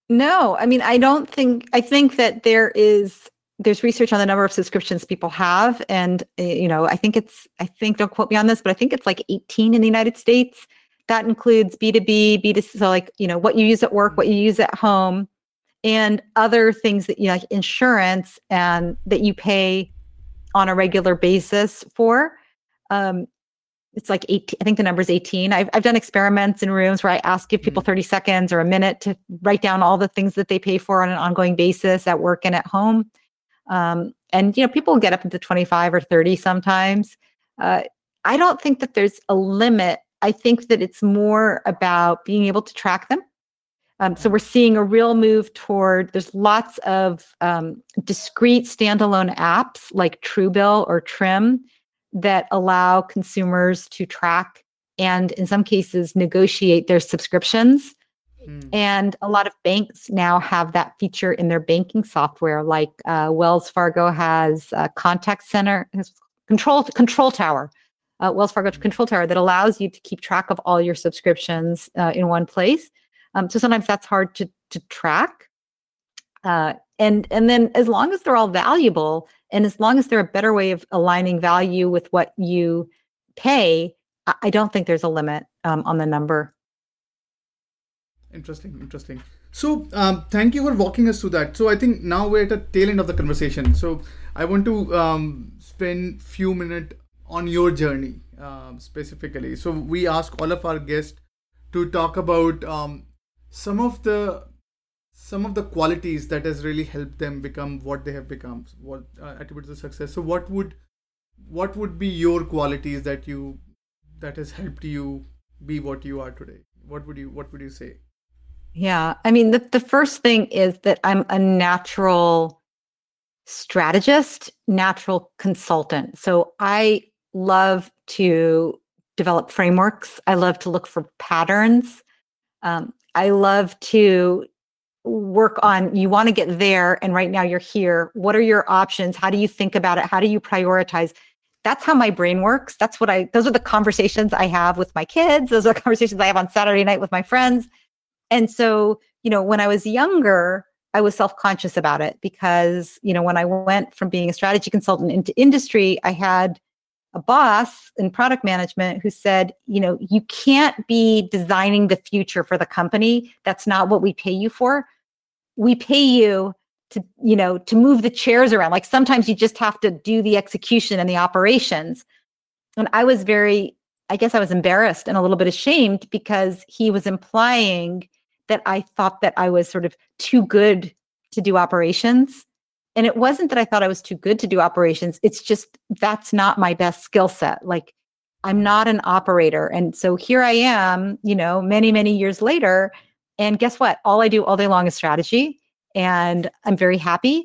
No. I mean i don't think i think that there is there's research on the number of subscriptions people have and eh, you know i think it's i think don't quote me on this but i think it's like 18 in the united states that includes B2B, B2C, so like, you know, what you use at work, what you use at home, and other things that you know, like insurance and that you pay on a regular basis for. Um, it's like 18, I think the number is 18. I've, I've done experiments in rooms where I ask give people mm. 30 seconds or a minute to write down all the things that they pay for on an ongoing basis at work and at home. Um, and, you know, people get up into 25 or 30 sometimes. Uh, I don't think that there's a limit I think that it's more about being able to track them. Um, so we're seeing a real move toward there's lots of um, discrete standalone apps like Truebill or Trim that allow consumers to track and in some cases negotiate their subscriptions. Mm. And a lot of banks now have that feature in their banking software, like uh, Wells Fargo has a contact center, control control tower uh, Wells Fargo Control Tower that allows you to keep track of all your subscriptions uh, in one place. Um, so sometimes that's hard to to track. Uh, and and then as long as they're all valuable and as long as they're a better way of aligning value with what you pay i, don't think there's a limit um, on the number interesting interesting so um, thank you for walking us through that so i think now we're at the tail end of the conversation so i want to um, spend a few minutes on your journey um, specifically. So we ask all of our guests to talk about um, some of the some of the qualities that has really helped them become what they have become what uh, attribute to success. So what would what would be your qualities that you that has helped you be what you are today? What would you what would you say? Yeah i mean the, the first thing is that i'm a natural strategist natural consultant. So i love to develop frameworks. I love to look for patterns. Um, i love to work on you want to get there and right now you're here. What are your options? How do you think about it? How do you prioritize? That's how my brain works. That's what i those are the conversations i have with my kids. Those are the *laughs* conversations i have on saturday night with my friends. And so you know when i was younger i was self-conscious about it because you know when i went from being a strategy consultant into industry i had a boss in product management who said, you know, you can't be designing the future for the company. That's not what we pay you for. We pay you to you know to move the chairs around. Like sometimes you just have to do the execution and the operations. And i was very i guess i was embarrassed and a little bit ashamed because he was implying that i thought that i was sort of too good to do operations and it wasn't that i thought i was too good to do operations it's just that's not my best skill set like i'm not an operator and so here i am you know many many years later and guess what? All I do all day long is strategy, and I'm very happy.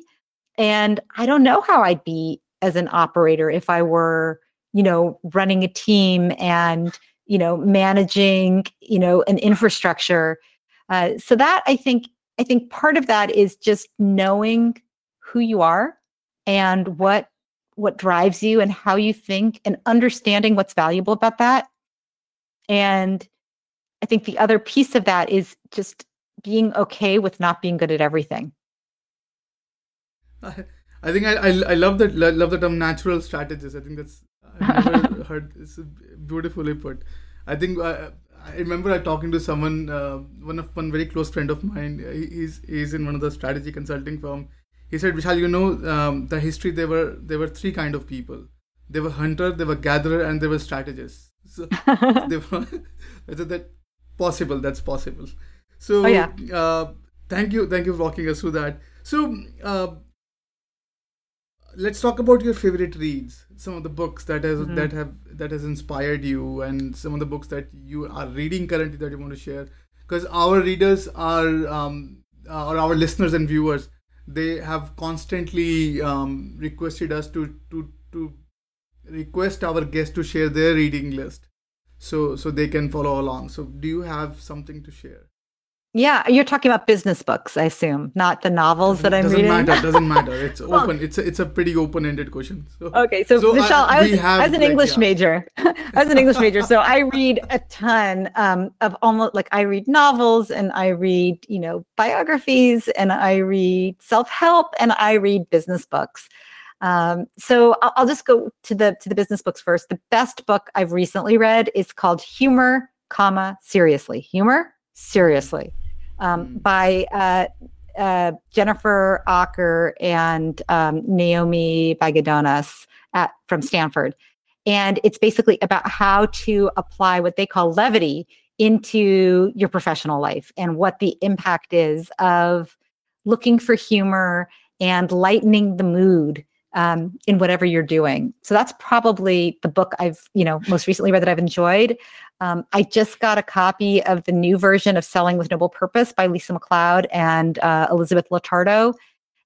And I don't know how I'd be as an operator if I were, you know, running a team and, you know, managing, you know, an infrastructure. Uh, so that I think, I think part of that is just knowing who you are and what what drives you and how you think and understanding what's valuable about that and I think the other piece of that is just being okay with not being good at everything. I, I think I, I, I love that love the term natural strategist. I think that's I've never *laughs* heard. It's beautifully put. I think uh, I remember I talking to someone, uh, one of one very close friend of mine. He's he's in one of the strategy consulting firm. He said, Vishal, you know um, the history. There were there were three kind of people. They were hunter, they were gatherer, and *laughs* they were strategists. So they were that possible that's possible so oh, yeah. uh, thank you thank you for walking us through that so uh, let's talk about your favorite reads some of the books that has mm-hmm. that have that has inspired you and some of the books that you are reading currently that you want to share because our readers are um, uh, or our listeners and viewers they have constantly um, requested us to to to request our guests to share their reading list. So so they can follow along. So do you have something to share yeah you're talking about business books i assume not the novels that i'm doesn't reading matter doesn't matter it's *laughs* well, open it's a, it's a pretty open-ended question so, okay so, so Vishal I, I was as an like, english yeah. major *laughs* as an english major so i read a ton um, of almost like i read novels and i read you know biographies and i read self-help and i read business books um, so I'll, I'll, just go to the to the business books first. The best book I've recently read is called Humor, comma Seriously. Humor, seriously, um, by uh, uh, Jennifer Aaker and um, Naomi Bagdonas at from Stanford, and it's basically about how to apply what they call levity into your professional life and what the impact is of looking for humor and lightening the mood um, in whatever you're doing. So that's probably the book I've, you know, most recently read that I've enjoyed. Um, I just got a copy of the new version of Selling with Noble Purpose by Lisa McLeod and uh, Elizabeth Lotardo.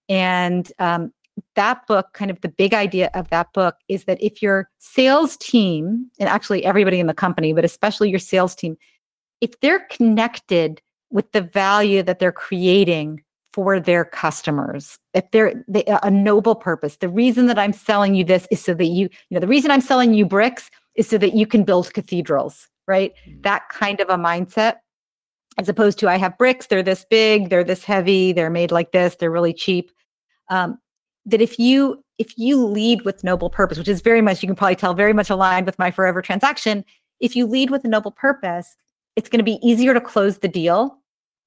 And um, that book, kind of the big idea of that book is that if your sales team, and actually everybody in the company, but especially your sales team, if they're connected with the value that they're creating for their customers. If they're they, a noble purpose. The reason that i'm selling you this is so that you you know the reason i'm selling you bricks is so that you can build cathedrals right? Mm-hmm. that kind of a mindset. As opposed to i have bricks they're this big they're this heavy they're made like this they're really cheap. Um, that if you if you lead with noble purpose, which is very much you can probably tell very much aligned with my forever transaction, if you lead with a noble purpose, it's going to be easier to close the deal,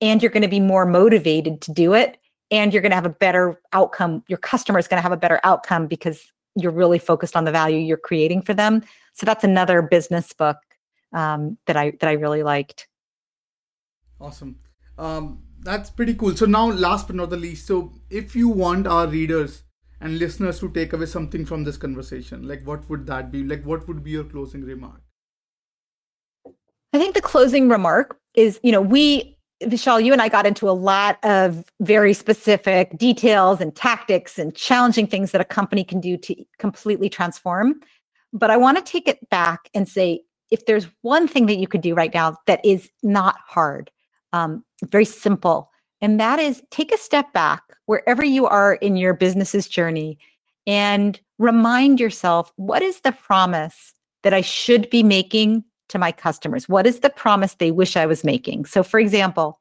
and you're going to be more motivated to do it, and you're going to have a better outcome. Your customer is going to have a better outcome because you're really focused on the value you're creating for them. So that's another business book um, that I that I really liked. Awesome. Um, that's pretty cool. So now, last but not the least, so if you want our readers and listeners to take away something from this conversation, like what would that be? Like, what would be your closing remark? I think the closing remark is, you know, we Vishal, you and I got into a lot of very specific details and tactics and challenging things that a company can do to completely transform. But I want to take it back and say if there's one thing that you could do right now that is not hard, um, very simple, and that is take a step back wherever you are in your business's journey and remind yourself what is the promise that I should be making to my customers? What is the promise they wish I was making? So, for example,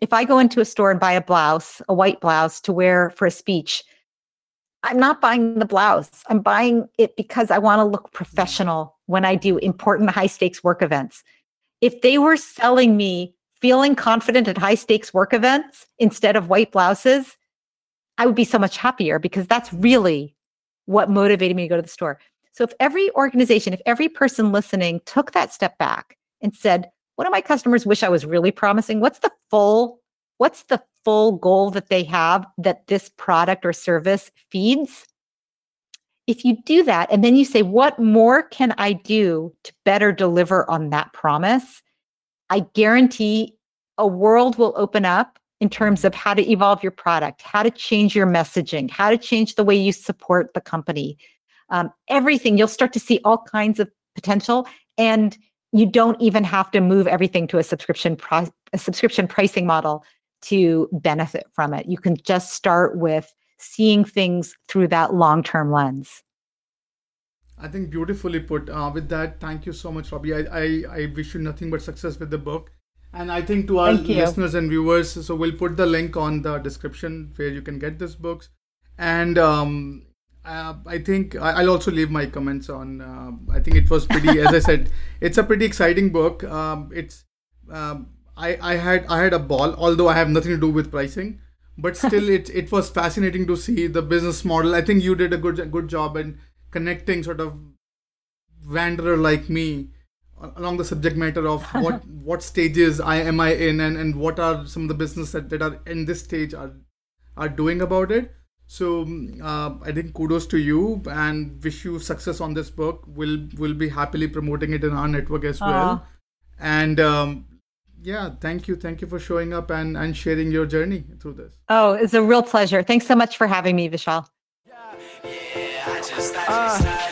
if I go into a store and buy a blouse, a white blouse to wear for a speech, I'm not buying the blouse. I'm buying it because I want to look professional when I do important high stakes work events. If they were selling me feeling confident at high stakes work events instead of white blouses, I would be so much happier because that's really what motivated me to go to the store. So if every organization, if every person listening took that step back and said, what do my customers wish I was really promising? What's the full what's the full goal that they have that this product or service feeds? If you do that and then you say what more can I do to better deliver on that promise? I guarantee a world will open up in terms of how to evolve your product, how to change your messaging, how to change the way you support the company, um, everything. You'll start to see all kinds of potential, and you don't even have to move everything to a subscription pro- a subscription pricing model to benefit from it. You can just start with seeing things through that long term lens. I think beautifully put. Uh, with that, thank you so much, Robbie. I, I, I wish you nothing but success with the book. And I think to our listeners and viewers, so we'll put the link on the description where you can get this book. And um, uh, I think I'll also leave my comments on. Uh, I think it was pretty, as I said, *laughs* it's a pretty exciting book. Um, it's um, I I had I had a ball, although I have nothing to do with pricing, but *laughs* still it it was fascinating to see the business model. I think you did a good good job in connecting sort of wanderer like me along the subject matter of *laughs* what what stages I am I in and and what are some of the business that, that are in this stage are are doing about it so uh, I think kudos to you and wish you success on this book. We'll we'll be happily promoting it in our network as well. And um, yeah, thank you, thank you for showing up and and sharing your journey through this. Oh, it's a real pleasure. Thanks so much for having me, Vishal. yeah i just thought you Uh,